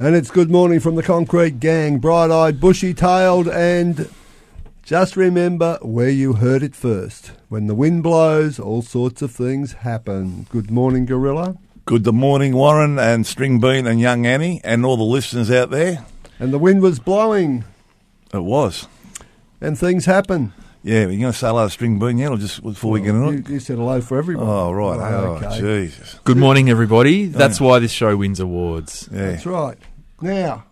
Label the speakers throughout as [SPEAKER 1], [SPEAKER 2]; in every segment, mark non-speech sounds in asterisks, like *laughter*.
[SPEAKER 1] And it's good morning from the Concrete Gang, bright eyed, bushy tailed, and just remember where you heard it first. When the wind blows, all sorts of things happen. Good morning, Gorilla.
[SPEAKER 2] Good morning, Warren and String Bean and Young Annie and all the listeners out there.
[SPEAKER 1] And the wind was blowing,
[SPEAKER 2] It was.
[SPEAKER 1] and things happen.
[SPEAKER 2] Yeah, you're going to say hello to String Bean yet or just before we get on
[SPEAKER 1] You,
[SPEAKER 2] it?
[SPEAKER 1] you said hello for everyone.
[SPEAKER 2] Oh, right.
[SPEAKER 1] Oh, okay.
[SPEAKER 2] Jesus.
[SPEAKER 3] Good morning, everybody. That's why this show wins awards.
[SPEAKER 2] Yeah.
[SPEAKER 1] That's right. Now,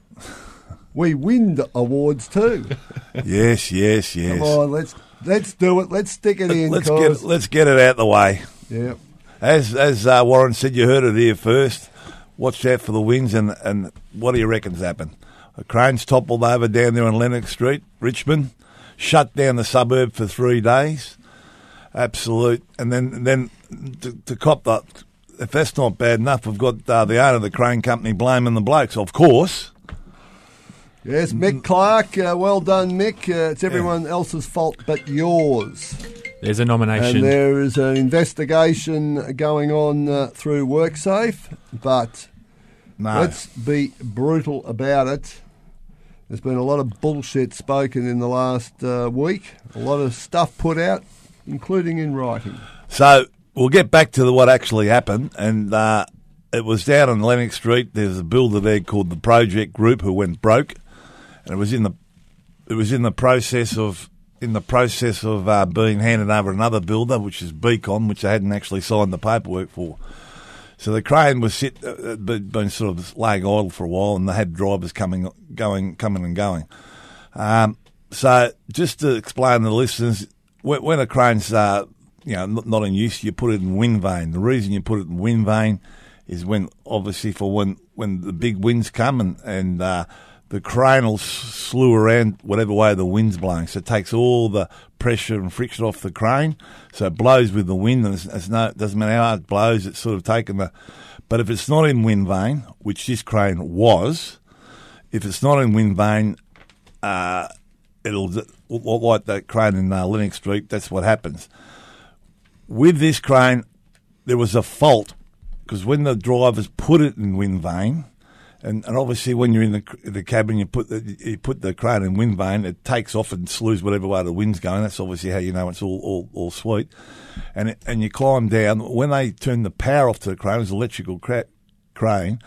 [SPEAKER 1] we win the awards too. *laughs*
[SPEAKER 2] yes, yes, yes.
[SPEAKER 1] Come on, let's let's do it. Let's stick it in.
[SPEAKER 2] Let's
[SPEAKER 1] 'cause-
[SPEAKER 2] get, let's get it out the way.
[SPEAKER 1] yeah.
[SPEAKER 2] As as uh, Warren said, you heard it here first. Watch out for the winds and, and what do you reckon's happened? A crane's toppled over down there on Lennox Street, Richmond, shut down the suburb for three days. Absolute. And then and then to, to cop that, if that's not bad enough, we've got uh, the owner of the crane company blaming the blokes, of course.
[SPEAKER 1] Yes, Mick Clark. Uh, well done, Mick. Uh, it's everyone else's fault but yours.
[SPEAKER 3] There's a nomination.
[SPEAKER 1] And there is an investigation going on uh, through WorkSafe, but
[SPEAKER 2] No.
[SPEAKER 1] let's be brutal about it. There's been a lot of bullshit spoken in the last uh, week, a lot of stuff put out, including in writing.
[SPEAKER 2] So we'll get back to the, what actually happened, and uh, it was down on Lennox Street. There's a builder there called the Project Group who went broke, and it was in the it was in the process of in the process of uh, being handed over another builder, which is Beacon, which they hadn't actually signed the paperwork for. So the crane was sit, uh, been been sort of laying idle for a while, and they had drivers coming, going, coming and going. Um, so just to explain to the listeners, when, when a crane's uh, you know not, not in use, you put it in wind vane. The reason you put it in wind vane is when obviously for when when the big winds come and and uh, the crane will slew around whatever way the wind's blowing. So it takes all the pressure and friction off the crane. So it blows with the wind, and it's, it's no, it doesn't matter how hard it blows. It's sort of taken the. But if it's not in wind vane, which this crane was, if it's not in wind vane, uh, it'll like that crane in uh, Lennox Street. That's what happens. With this crane, there was a fault because when the drivers put it in wind vane, and, and obviously when you're in the the cabin, you put the you put the crane in wind vane, it takes off and slews whatever way the wind's going. That's obviously how you know it's all all, all sweet. And it, and you climb down. When they turn the power off to the crane, it was an electrical cra- crane.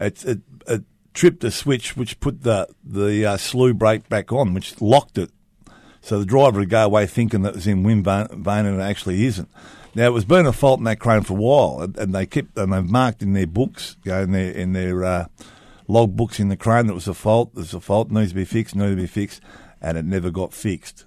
[SPEAKER 2] It, it it tripped a switch which put the the uh, slew brake back on, which locked it. So the driver would go away thinking that it was in wind vane, vane and it actually isn't. Now it was been a fault in that crane for a while, and, and they kept and they've marked in their books, you know, in their in their uh, logbooks in the crane that was a fault. There's a fault, needs to be fixed, needs to be fixed, and it never got fixed.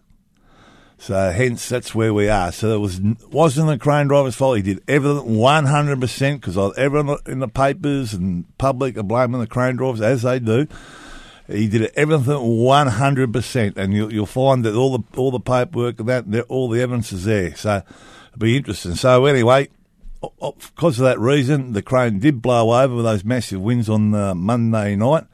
[SPEAKER 2] So hence that's where we are. So it was wasn't the crane driver's fault. He did everything one hundred percent because everyone in the papers and public are blaming the crane drivers as they do. He did everything one hundred percent, and you'll, you'll find that all the all the paperwork and that all the evidence is there. So it'll be interesting. So anyway, because of that reason, the crane did blow over with those massive winds on uh, Monday night.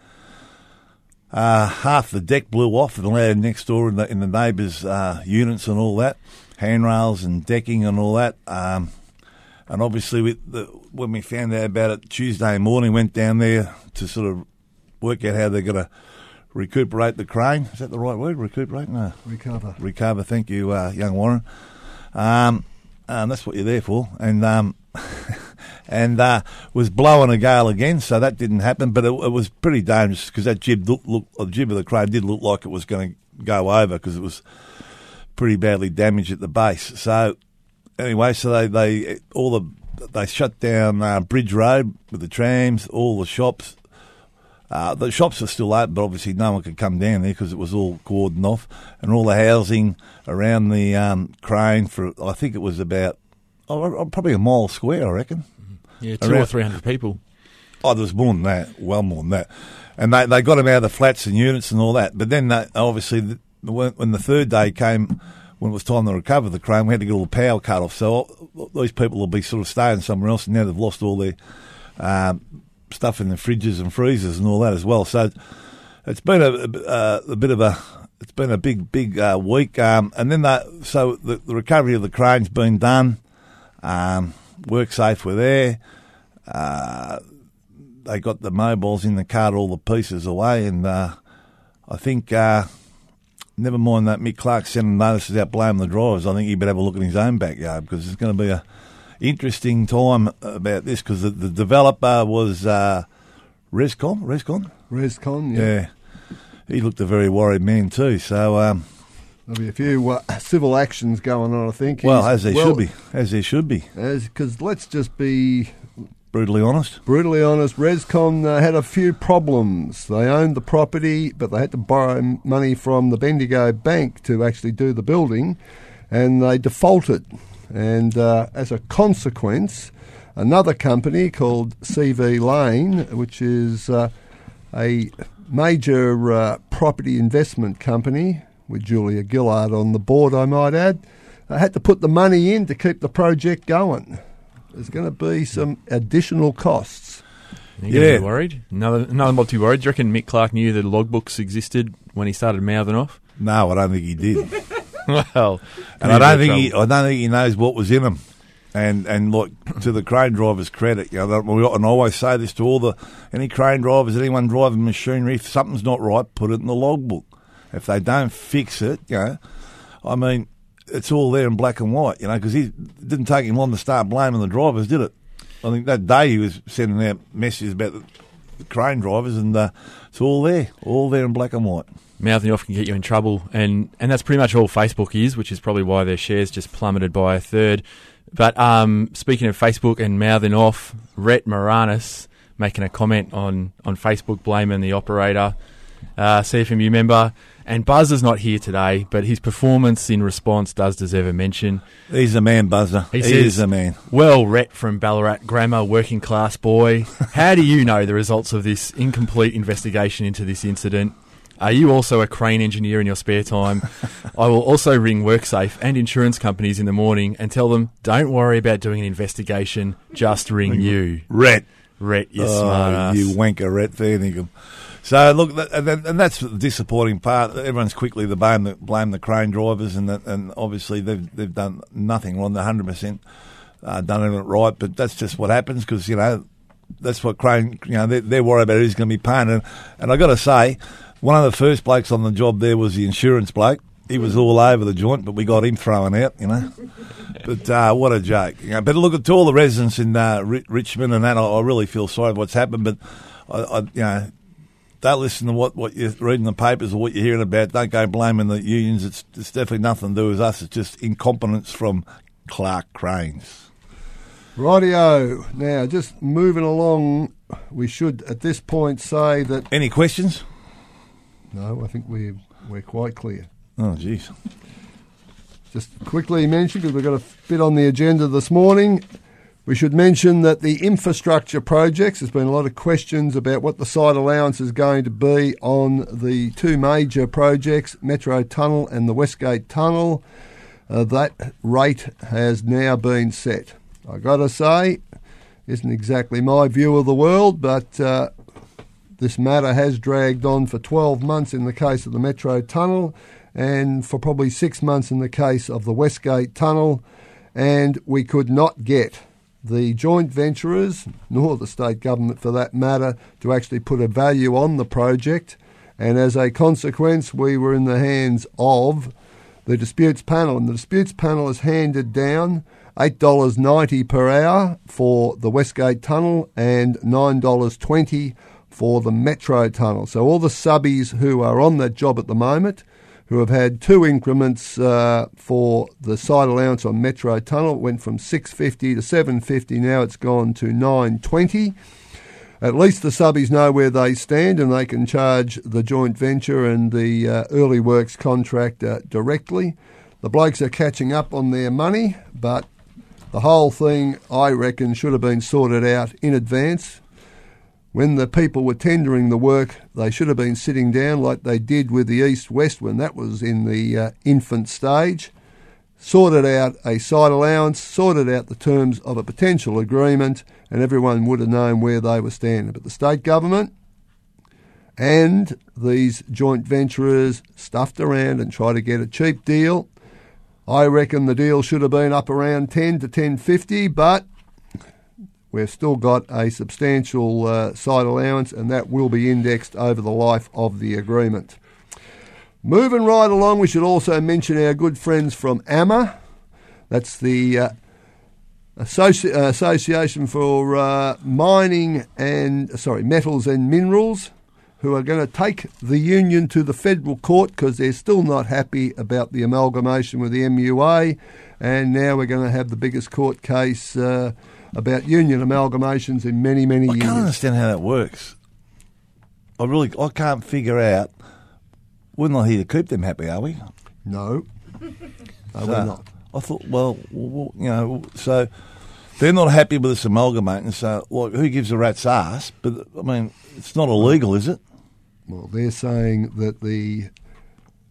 [SPEAKER 2] Uh, half the deck blew off the land next door in the, in the neighbours' uh, units and all that, handrails and decking and all that. Um, and obviously, the, when we found out about it Tuesday morning, went down there to sort of work out how they're going to recuperate the crane. Is that the right word? Recuperate? No.
[SPEAKER 1] Recover.
[SPEAKER 2] Recover. Thank you, uh, young Warren. Um, um, that's what you're there for. And um, *laughs* and uh, was blowing a gale again, so that didn't happen. But it, it was pretty dangerous because that jib look, look, the jib of the crane did look like it was going to go over because it was pretty badly damaged at the base. So anyway, so they, they all the they shut down uh, Bridge Road with the trams, all the shops. Uh, the shops are still open, but obviously no one could come down there because it was all cordoned off, and all the housing around the um, crane for I think it was about oh, probably a mile square, I reckon.
[SPEAKER 3] Yeah, two Around, or three hundred people.
[SPEAKER 2] Oh, there was more than that, well more than that. And they, they got them out of the flats and units and all that. But then, they, obviously, the, when, when the third day came, when it was time to recover the crane, we had to get all the power cut off. So all, these people will be sort of staying somewhere else, and now they've lost all their um, stuff in the fridges and freezers and all that as well. So it's been a, a, bit of a it's been a big big uh, week. Um, and then that so the, the, recovery of the crane's been done. Um, WorkSafe were there. Uh, they got the mobiles in the car, all the pieces away, and uh, I think, uh, never mind that Mick Clark sending notices out blaming the drivers. I think he better have a look in his own backyard because it's going to be a interesting time about this because the, the, developer was uh, Rescon. Rescon.
[SPEAKER 1] Rescon. Yeah.
[SPEAKER 2] yeah. He looked a very worried man too. So. Um,
[SPEAKER 1] There'll be a few uh, civil actions going on, I think.
[SPEAKER 2] Well, He's, as there well, should be. As there should be.
[SPEAKER 1] Because let's just be
[SPEAKER 2] brutally honest.
[SPEAKER 1] Brutally honest. Rescon uh, had a few problems. They owned the property, but they had to borrow money from the Bendigo Bank to actually do the building, and they defaulted. And uh, as a consequence, another company called CV Lane, which is uh, a major uh, property investment company, with Julia Gillard on the board, I might add. I had to put the money in to keep the project going. There's going to be some additional costs.
[SPEAKER 3] You're yeah. worried? Another, another not too worried. Do you reckon Mick Clark knew that logbooks existed when he started mouthing off?
[SPEAKER 2] No, I don't think he did. *laughs* *laughs*
[SPEAKER 3] well,
[SPEAKER 2] and I don't think he, I don't think he knows what was in them. And and look to the crane driver's credit, you know, and I always say this to all the any crane drivers, anyone driving machinery, if something's not right, put it in the logbook. If they don't fix it, you know, I mean, it's all there in black and white, you know, because it didn't take him long to start blaming the drivers, did it? I think that day he was sending out messages about the, crane drivers, and uh, it's all there, all there in black and white.
[SPEAKER 3] Mouthing off can get you in trouble, and, and that's pretty much all Facebook is, which is probably why their shares just plummeted by a third. But um, speaking of Facebook and mouthing off, Rhett Moranis making a comment on, on Facebook blaming the operator, uh, CFMU member and Buzz is not here today, but his performance in response does deserve a mention.
[SPEAKER 2] He's a man, Buzzer. He, he says, is a man.
[SPEAKER 3] Well, Rhett from Ballarat Grammar, working class boy. How do you know the results of this incomplete investigation into this incident? Are you also a crane engineer in your spare time? *laughs* I will also ring WorkSafe and insurance companies in the morning and tell them, don't worry about doing an investigation, just ring you.
[SPEAKER 2] Rhett.
[SPEAKER 3] Rhett, you oh, smart.
[SPEAKER 2] You wanker, Rhett Fairningham. So look, and that's the disappointing part. Everyone's quickly to blame the blame the crane drivers, and the, and obviously they've they've done nothing wrong. They're hundred uh, percent done it right, but that's just what happens because you know that's what crane. You know they're, they're worried about who's going to be paying, and, and I got to say, one of the first blokes on the job there was the insurance bloke. He was all over the joint, but we got him thrown out, you know. *laughs* but uh, what a joke! You know, but look at all the residents in uh, Richmond and that. I, I, really feel sorry for what's happened, but I, I, you know, don't listen to what, what you're reading the papers or what you're hearing about. Don't go blaming the unions. It's, it's definitely nothing to do with us. It's just incompetence from Clark Cranes.
[SPEAKER 1] Rightio. Now, just moving along, we should at this point say that
[SPEAKER 2] Any questions?
[SPEAKER 1] No, I think we're, we're quite clear.
[SPEAKER 2] Oh, jeez.
[SPEAKER 1] Just quickly mention because we've got a bit on the agenda this morning. We should mention that the infrastructure projects. There's been a lot of questions about what the site allowance is going to be on the two major projects, Metro Tunnel and the Westgate Tunnel. Uh, that rate has now been set. I've got to say, isn't exactly my view of the world, but uh, this matter has dragged on for 12 months in the case of the Metro Tunnel and for probably six months in the case of the Westgate Tunnel, and we could not get the joint venturers, nor the state government for that matter, to actually put a value on the project. And as a consequence, we were in the hands of the disputes panel, and the disputes panel has handed down $8.90 per hour for the Westgate Tunnel and $9.20 for the Metro Tunnel. So all the subbies who are on that job at the moment, who have had two increments uh, for the site allowance on Metro Tunnel, it went from 650 to 750. Now it's gone to 920. At least the subbies know where they stand and they can charge the joint venture and the uh, early works contractor directly. The blokes are catching up on their money, but the whole thing, I reckon, should have been sorted out in advance. When the people were tendering the work, they should have been sitting down like they did with the East West when that was in the uh, infant stage, sorted out a site allowance, sorted out the terms of a potential agreement, and everyone would have known where they were standing. But the state government and these joint venturers stuffed around and tried to get a cheap deal. I reckon the deal should have been up around 10 to 1050, but we've still got a substantial uh, site allowance, and that will be indexed over the life of the agreement. Moving right along, we should also mention our good friends from AMA. That's the uh, Associ- uh, Association for uh, Mining and sorry Metals and Minerals, who are going to take the union to the federal court because they're still not happy about the amalgamation with the MUA, and now we're going to have the biggest court case uh, about union amalgamations in many many
[SPEAKER 2] I
[SPEAKER 1] years.
[SPEAKER 2] can't understand how that works. I really, I can't figure out. We're not here to keep them happy, are we?
[SPEAKER 1] No, *laughs* no,
[SPEAKER 2] So,
[SPEAKER 1] we're not.
[SPEAKER 2] I thought, well, well, you know, so they're not happy with this amalgamating. So, like, who gives a rat's ass? But I mean, it's not illegal, is it?
[SPEAKER 1] Well, they're saying that the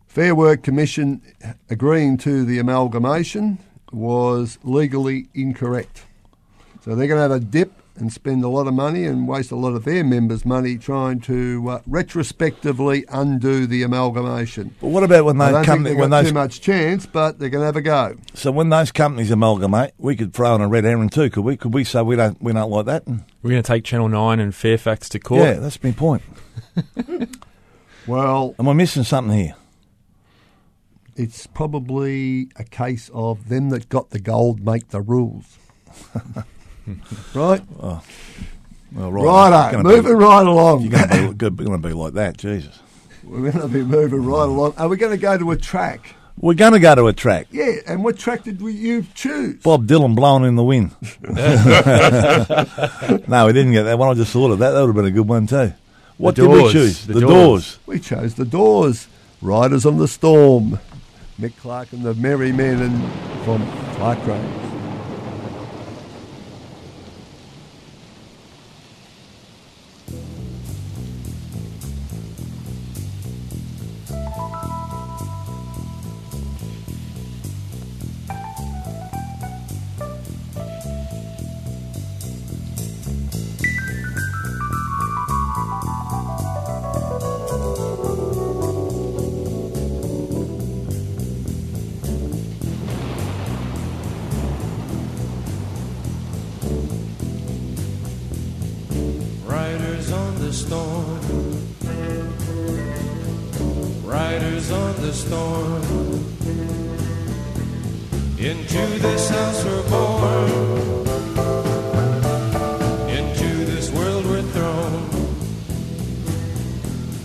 [SPEAKER 1] Fair Work Commission agreeing to the amalgamation was legally incorrect. So they're going to have a dip and spend a lot of money and waste a lot of their members' money trying to uh, retrospectively undo the amalgamation.
[SPEAKER 2] But what about when
[SPEAKER 1] I
[SPEAKER 2] those
[SPEAKER 1] don't think
[SPEAKER 2] companies,
[SPEAKER 1] they've
[SPEAKER 2] when
[SPEAKER 1] got
[SPEAKER 2] those,
[SPEAKER 1] too much chance, but they're going to have a go.
[SPEAKER 2] so when those companies amalgamate, we could throw in a red herring too, could we? Could we say we don't, we don't like that?
[SPEAKER 3] We're going to take Channel 9 and Fairfax to court.
[SPEAKER 2] Yeah, that's my point. *laughs*
[SPEAKER 1] Well,
[SPEAKER 2] Am I missing something here?
[SPEAKER 1] it's probably a case of them that got the gold make the rules. *laughs* right? Oh.
[SPEAKER 2] Well, right,
[SPEAKER 1] Righto,
[SPEAKER 2] Gonna
[SPEAKER 1] moving
[SPEAKER 2] be,
[SPEAKER 1] right along.
[SPEAKER 2] You're going to be, good- gonna be like that, Jesus.
[SPEAKER 1] We're going to be moving right along. Are we going to go to a track?
[SPEAKER 2] We're going to go to a track.
[SPEAKER 1] Yeah, and what track did we, you choose?
[SPEAKER 2] Bob Dylan blowing in the wind. *laughs* no, we didn't get that one. I just thought of that. That would have been a good one too. What did we choose?
[SPEAKER 3] The
[SPEAKER 2] The,
[SPEAKER 3] Doors.
[SPEAKER 2] doors.
[SPEAKER 1] We chose the Doors, Riders on the Storm, Mick Clark and the Merry Men, and from Clark
[SPEAKER 4] Cranes.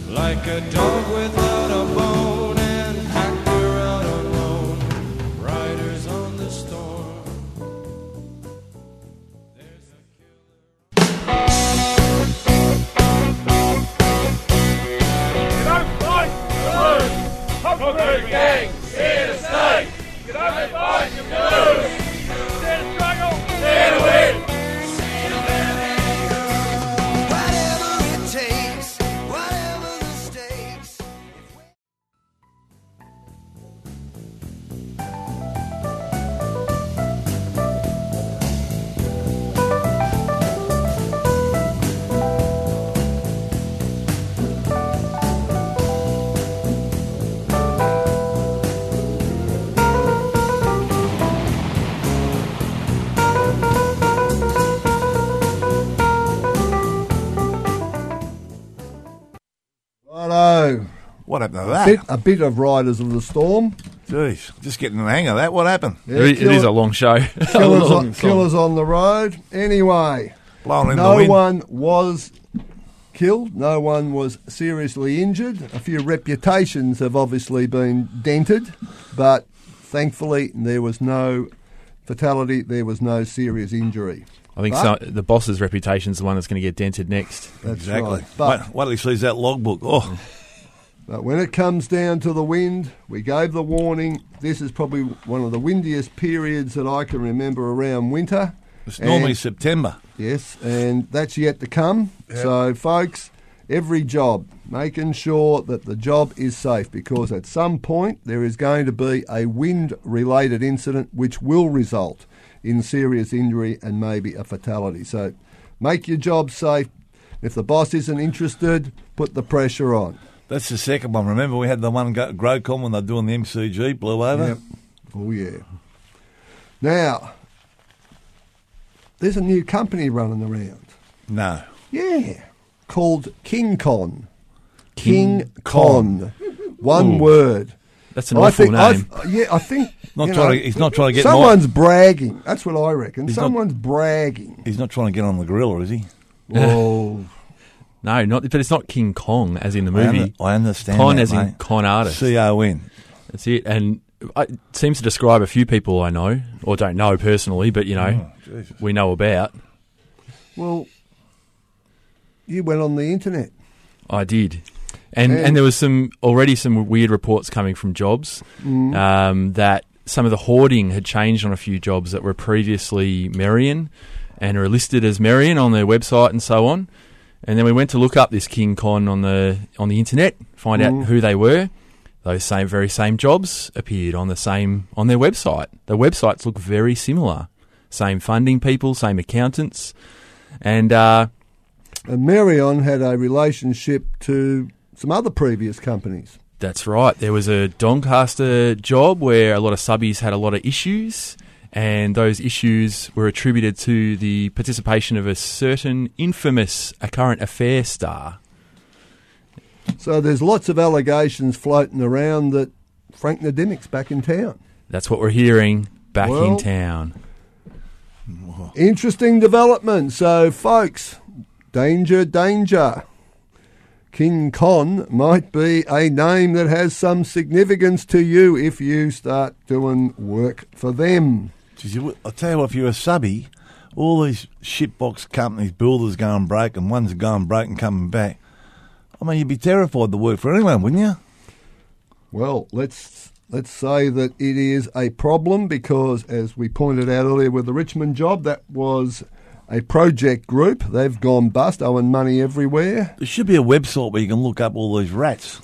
[SPEAKER 4] Like a dog without A
[SPEAKER 1] bit, a bit of Riders of the Storm.
[SPEAKER 2] Jeez, just getting the hang of that. What happened?
[SPEAKER 1] Yeah,
[SPEAKER 3] it, it
[SPEAKER 1] killer-
[SPEAKER 3] is a long show. *laughs*
[SPEAKER 1] Killers,
[SPEAKER 3] long
[SPEAKER 1] on, killers on the road. Anyway,
[SPEAKER 2] Blowing in the
[SPEAKER 1] no
[SPEAKER 2] wind.
[SPEAKER 1] one was killed. No one was seriously injured. A few reputations have obviously been dented, but thankfully there was no fatality. There was no serious injury.
[SPEAKER 3] I think
[SPEAKER 1] But-
[SPEAKER 3] so, the boss's reputation is the one that's going to get dented next.
[SPEAKER 1] That's
[SPEAKER 2] exactly.
[SPEAKER 1] right. But
[SPEAKER 2] Wait, wait till he sees that logbook. Oh,
[SPEAKER 1] But when it comes down to the wind, we gave the warning. This is probably one of the windiest periods that I can remember around winter.
[SPEAKER 2] it's normally September.
[SPEAKER 1] Yes, and that's yet to come. So, folks, every job, making sure that the job is safe because at some point there is going to be a wind related incident which will result in serious injury and maybe a fatality. So, make your job safe. If the boss isn't interested, put the pressure on.
[SPEAKER 2] That's the second one. Remember, we had the one go- Grocon when they're doing the MCG blew over.
[SPEAKER 1] Yep. Oh, yeah. Now, there's a new company running around.
[SPEAKER 2] No,
[SPEAKER 1] Yeah. Called King Con.
[SPEAKER 3] King
[SPEAKER 1] Con. One
[SPEAKER 3] Ooh.
[SPEAKER 1] word.
[SPEAKER 3] That's an
[SPEAKER 1] I
[SPEAKER 3] awful
[SPEAKER 1] think, I
[SPEAKER 3] name.
[SPEAKER 1] th- yeah, I think.
[SPEAKER 2] not trying
[SPEAKER 1] know,
[SPEAKER 2] to, he's not trying to get.
[SPEAKER 1] Someone's bragging. That's what I reckon.
[SPEAKER 2] He's not-
[SPEAKER 1] Someone's bragging.
[SPEAKER 2] he's not trying to get on the gorilla, is he?
[SPEAKER 1] Oh, *laughs*
[SPEAKER 3] No, not. But it's not King Kong as in the
[SPEAKER 2] I,
[SPEAKER 3] movie.
[SPEAKER 2] under- I understand.
[SPEAKER 3] Con
[SPEAKER 2] that,
[SPEAKER 3] as in
[SPEAKER 2] mate.
[SPEAKER 3] con artist.
[SPEAKER 2] C O N.
[SPEAKER 3] That's it. And it seems to describe a few people I know or don't know personally, but you know
[SPEAKER 2] Oh,
[SPEAKER 3] we know about.
[SPEAKER 1] well, you went on the internet.
[SPEAKER 3] I did. And,
[SPEAKER 1] And-
[SPEAKER 3] and there was some already some weird reports coming from jobs
[SPEAKER 1] Mm.
[SPEAKER 3] um, that some of the hoarding had changed on a few jobs that were previously Merion and are listed as Merion on their website and so on. And then we went to look up this King Con on the on the internet, find
[SPEAKER 1] Mm.
[SPEAKER 3] out who they were. Those same very same jobs appeared on the same on their website. The websites look very similar. Same funding people, same accountants, and uh,
[SPEAKER 1] And Marion had a relationship to some other previous companies.
[SPEAKER 3] That's right. There was a Doncaster job where a lot of subbies had a lot of issues, and those issues were attributed to the participation of a certain infamous A Current Affair star.
[SPEAKER 1] So there's lots of allegations floating around that Frank Nadimic's back in town.
[SPEAKER 3] That's what we're hearing back in town.
[SPEAKER 1] Interesting development. So, folks, danger, danger. King Con might be a name that has some significance to you if you start doing work for them.
[SPEAKER 2] Geez, you, I'll tell you what, if you're a subby, all these shitbox companies, builders going broke, and ones going broke and coming back. I mean, you'd be terrified to work for anyone, wouldn't you?
[SPEAKER 1] Well, let's let's say that it is a problem because, as we pointed out earlier with the Richmond job, that was a project group. They've gone bust, owing money everywhere.
[SPEAKER 2] There should be a website where you can look up all these rats.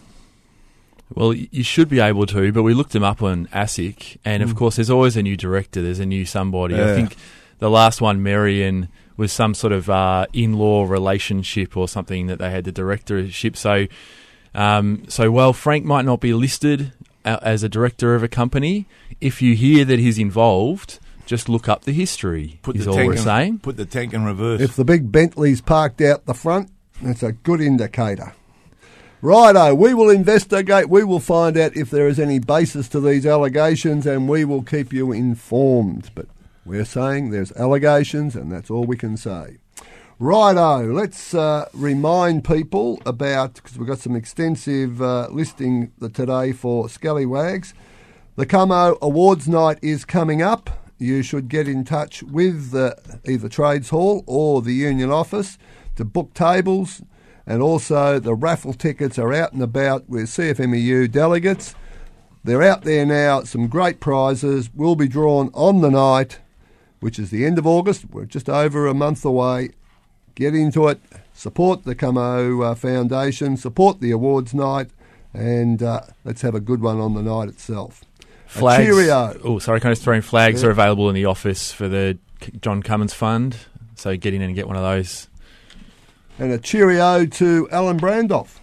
[SPEAKER 3] Well, you should be able to, but we looked them up on ASIC, and of course, there's always a new director. There's a new somebody. I think the last one, Marion, was some sort of uh, in-law relationship or something that they had the directorship. So, um, so while Frank might not be listed uh, as a director of a company, if you hear that he's involved, just look up the history.
[SPEAKER 2] Put
[SPEAKER 3] is
[SPEAKER 2] the
[SPEAKER 3] all
[SPEAKER 2] tank
[SPEAKER 3] we're
[SPEAKER 2] in,
[SPEAKER 3] saying.
[SPEAKER 2] Put the tank in reverse.
[SPEAKER 1] If the big Bentley's parked out the front, that's a good indicator. Righto, we will investigate. We will find out if there is any basis to these allegations and we will keep you informed. But we're saying there's allegations and that's all we can say. Righto, let's uh, remind people about, because we've got some extensive uh, listing today for Scallywags. The Cummo Awards Night is coming up. You should get in touch with either Trades Hall or the Union Office to book tables, and also the raffle tickets are out and about with CFMEU delegates. they're out there now. Some great prizes will be drawn on the night, which is the end of August. We're just over a month away. Get into it. Support the Cummo uh, Foundation. Support the awards night, and uh, let's have a good one on the night itself.
[SPEAKER 3] Flags.
[SPEAKER 1] cheerio.
[SPEAKER 3] Oh, sorry, can I just throw in flags
[SPEAKER 1] Yeah.
[SPEAKER 3] are available in the office for the John Cummins Fund. So get in and get one of those.
[SPEAKER 1] And a cheerio to Alan Brandoff.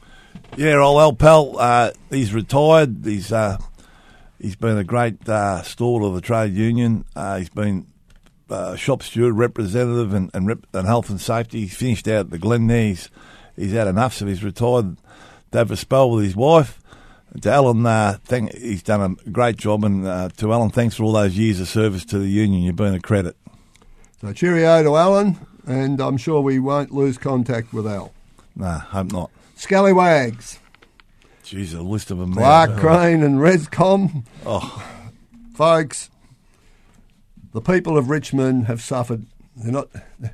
[SPEAKER 2] Yeah, old Al Pal, uh, he's retired. He's uh, he's been a great uh, steward of the trade union. Uh, he's been uh, shop steward, representative, and and, rep- and health and safety. He's finished out at the Glen there. He's, he's had enough, so he's retired to have a spell with his wife. To Alan, uh, thank, he's done a great job, and uh, to Alan, thanks for all those years of service to the union. You've been a credit.
[SPEAKER 1] So cheerio to Alan, and I'm sure we won't lose contact with Al.
[SPEAKER 2] Nah, hope not.
[SPEAKER 1] Scallywags,
[SPEAKER 2] Jeez, a list of them.
[SPEAKER 1] Clark. Crane and Rescon.
[SPEAKER 2] Oh,
[SPEAKER 1] Folks, the people of Richmond have suffered. They're not. *laughs*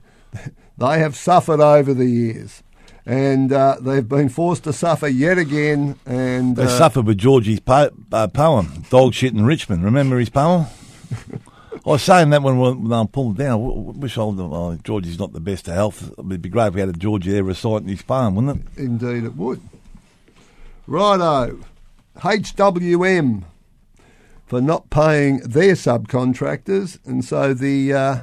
[SPEAKER 1] They have suffered over the years, and uh, they've been forced to suffer yet again. And
[SPEAKER 2] They
[SPEAKER 1] uh,
[SPEAKER 2] suffered with Georgie's po- uh, poem, Dog Shit in Richmond. Remember his poem? *laughs* I was saying that when, when I pulled down. Wish I oh, Georgie's not the best of health. It'd be great if we had a Georgie there reciting his poem, wouldn't it?
[SPEAKER 1] Indeed, it would. Righto, HWM for not paying their subcontractors, and so the uh,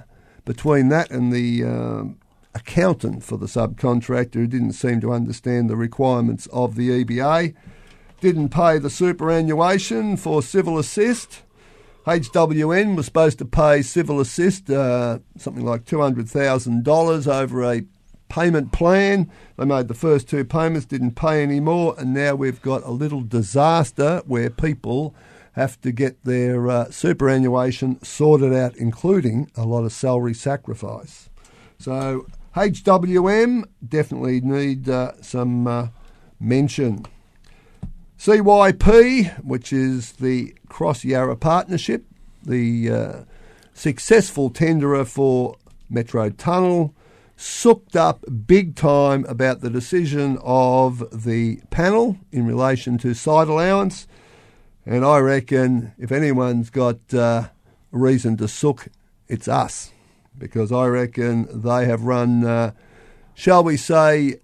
[SPEAKER 1] between that and the um, accountant for the subcontractor who didn't seem to understand the requirements of the EBA, didn't pay the superannuation for civil assist. HWM was supposed to pay civil assist uh, something like $200,000 over a payment plan. They made the first two payments, didn't pay any more, and now we've got a little disaster where people have to get their uh, superannuation sorted out, including a lot of salary sacrifice. So HWM definitely need uh, some uh, mention. CYP, which is the Cross Yarra Partnership, the uh, successful tenderer for Metro Tunnel, sooked up big time about the decision of the panel in relation to site allowance. And I reckon if anyone's got uh, reason to sook, it's us. Because I reckon they have run, uh, shall we say,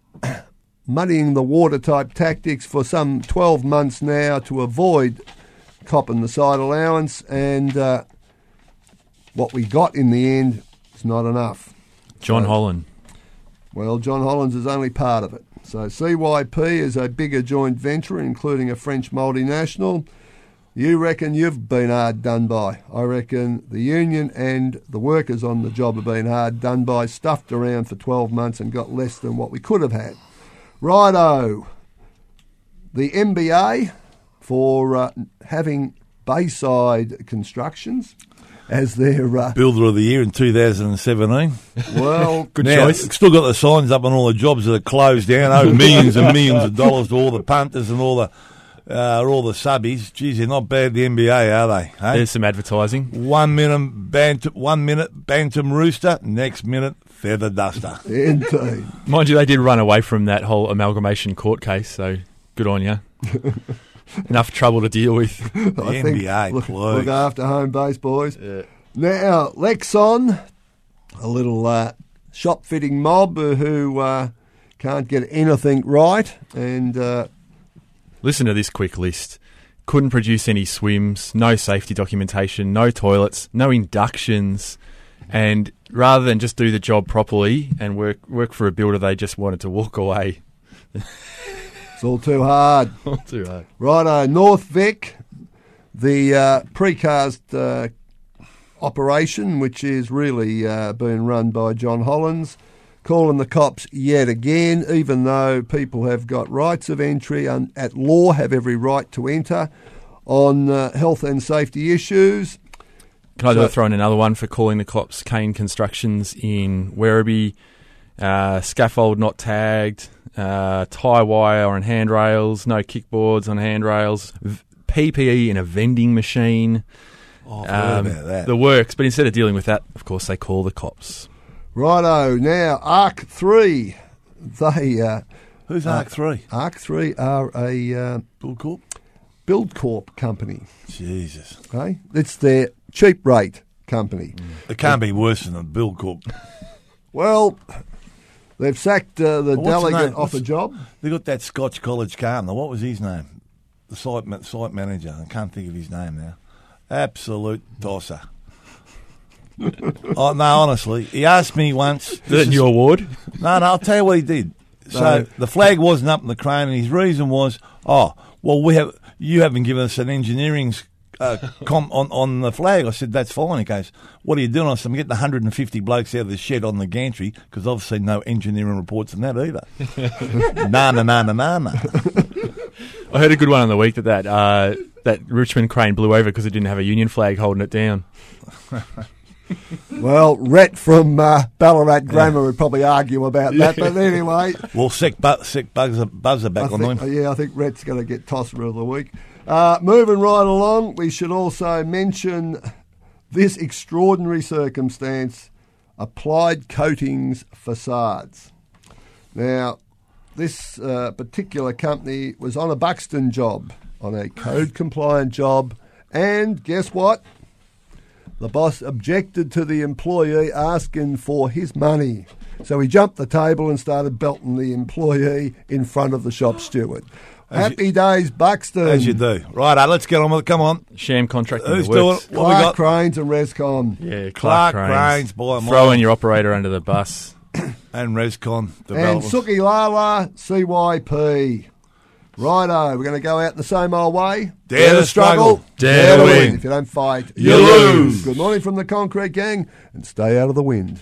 [SPEAKER 1] muddying the water type tactics for some 12 months now to avoid copping the side allowance. And uh, what we got in the end is not enough.
[SPEAKER 3] John
[SPEAKER 1] So-
[SPEAKER 3] Holland.
[SPEAKER 1] Well, John Holland's is only part of it. So CYP is a bigger joint venture, including a French multinational. You reckon you've been hard done by. I reckon the union and the workers on the job have been hard done by, stuffed around for 12 months and got less than what we could have had. Righto. The MBA for uh, having Bayside Constructions as their, uh,
[SPEAKER 2] Builder of the Year in 2017.
[SPEAKER 1] well, *laughs*
[SPEAKER 3] Good
[SPEAKER 2] now,
[SPEAKER 3] choice.
[SPEAKER 2] Still got the signs up on all the jobs that are closed down. Oh, *laughs* millions and millions of dollars to all the punters and all the uh, all the subbies. Geez, they're not bad. The MBA, are they? Hey?
[SPEAKER 3] There's some advertising.
[SPEAKER 2] One minute bantam, one minute bantam rooster, next minute feather duster.
[SPEAKER 1] indeed.
[SPEAKER 3] Mind you, they did run away from that whole amalgamation court case, so good on you. *laughs* Enough trouble to deal with.
[SPEAKER 2] The
[SPEAKER 1] I think
[SPEAKER 2] MBA,
[SPEAKER 1] look,
[SPEAKER 2] please.
[SPEAKER 1] look after home base, boys. Now, Lexon, a little uh, shop fitting mob who uh, can't get anything right, and uh,
[SPEAKER 3] Listen to this quick list. Couldn't produce any swims, no safety documentation, no toilets, no inductions, and rather than just do the job properly and work work for a builder, they just wanted to walk away.
[SPEAKER 1] it's all too hard. *laughs*
[SPEAKER 3] Too hard.
[SPEAKER 1] Righto, North Vic, the uh, precast uh, operation, which is really uh, being run by John Holland's, calling the cops yet again, even though people have got rights of entry and at law have every right to enter on uh, health and safety issues.
[SPEAKER 3] Can I
[SPEAKER 1] So-
[SPEAKER 3] throw in another one for calling the cops? Kane Constructions in Werribee, uh, scaffold not tagged, uh, tie wire on handrails, no kickboards on handrails, PPE in a vending machine.
[SPEAKER 2] Oh, I've heard
[SPEAKER 3] Um,
[SPEAKER 2] about that.
[SPEAKER 3] The works, but instead of dealing with that, of course, they call the cops.
[SPEAKER 1] Righto, now Arc 3, they, uh,
[SPEAKER 2] Who's Arc 3?
[SPEAKER 1] Arc 3 are a, uh,
[SPEAKER 2] Bull Corp?
[SPEAKER 1] Build Corp company.
[SPEAKER 2] Jesus.
[SPEAKER 1] Okay, it's their cheap rate company.
[SPEAKER 2] It can't be worse than the Build Corp. *laughs*
[SPEAKER 1] Well, they've sacked uh, the
[SPEAKER 2] What's the
[SPEAKER 1] delegate
[SPEAKER 2] name?
[SPEAKER 1] off a
[SPEAKER 2] What's-
[SPEAKER 1] job.
[SPEAKER 2] They got that Scotch College Carner. What was his name? The site ma- site manager. I can't think of his name now. Absolute tosser. oh, no, honestly, he asked me once.
[SPEAKER 3] Is it in your ward?
[SPEAKER 2] No, no, I'll tell you what he did. So
[SPEAKER 1] No.
[SPEAKER 2] the flag wasn't up in the crane, and his reason was, oh, well, we have you haven't given us an engineering s- uh, com on on the flag. I said that's fine. He goes, what are you doing? I said I'm getting 150 blokes out of the shed on the gantry because I've no engineering reports on that either. *laughs* nah, nah, nah, nah, nah, nah.
[SPEAKER 3] I heard a good one on the week that that, uh, that Richmond crane blew over because it didn't have a union flag holding it down. *laughs*
[SPEAKER 1] Well, Rhett from uh, Ballarat Grammar would probably argue about that, but anyway,
[SPEAKER 2] Well, sick, bu- sick buzzer, buzzer back
[SPEAKER 1] I
[SPEAKER 2] on
[SPEAKER 1] think,
[SPEAKER 2] them.
[SPEAKER 1] yeah, I think Rhett's going to get tosser of the week. Uh, moving right along, we should also mention this extraordinary circumstance: applied coatings facades. Now, this uh, particular company was on a Buxton job, on a code compliant job, and guess what? The boss objected to the employee asking for his money. So he jumped the table and started belting the employee in front of the shop steward.
[SPEAKER 2] As
[SPEAKER 1] Happy days, Buxton.
[SPEAKER 2] As you do. Right, let's get on with it. Come on.
[SPEAKER 3] Sham contracting
[SPEAKER 2] Who's doing it? What we
[SPEAKER 1] Clark
[SPEAKER 2] got?
[SPEAKER 1] Cranes and Rescon.
[SPEAKER 3] Yeah,
[SPEAKER 2] Clark
[SPEAKER 3] Clark, Cranes.
[SPEAKER 2] Cranes, by
[SPEAKER 3] Throwing your operator under the bus. *coughs*
[SPEAKER 2] And Rescon
[SPEAKER 1] And
[SPEAKER 2] Development.
[SPEAKER 1] Suki Lala, CYP. Righto, we're going to go out the same old way.
[SPEAKER 2] Dare to struggle.
[SPEAKER 3] Dare to win.
[SPEAKER 1] If you don't fight,
[SPEAKER 2] You lose.
[SPEAKER 1] Good morning from the Concrete Gang, and stay out of the wind.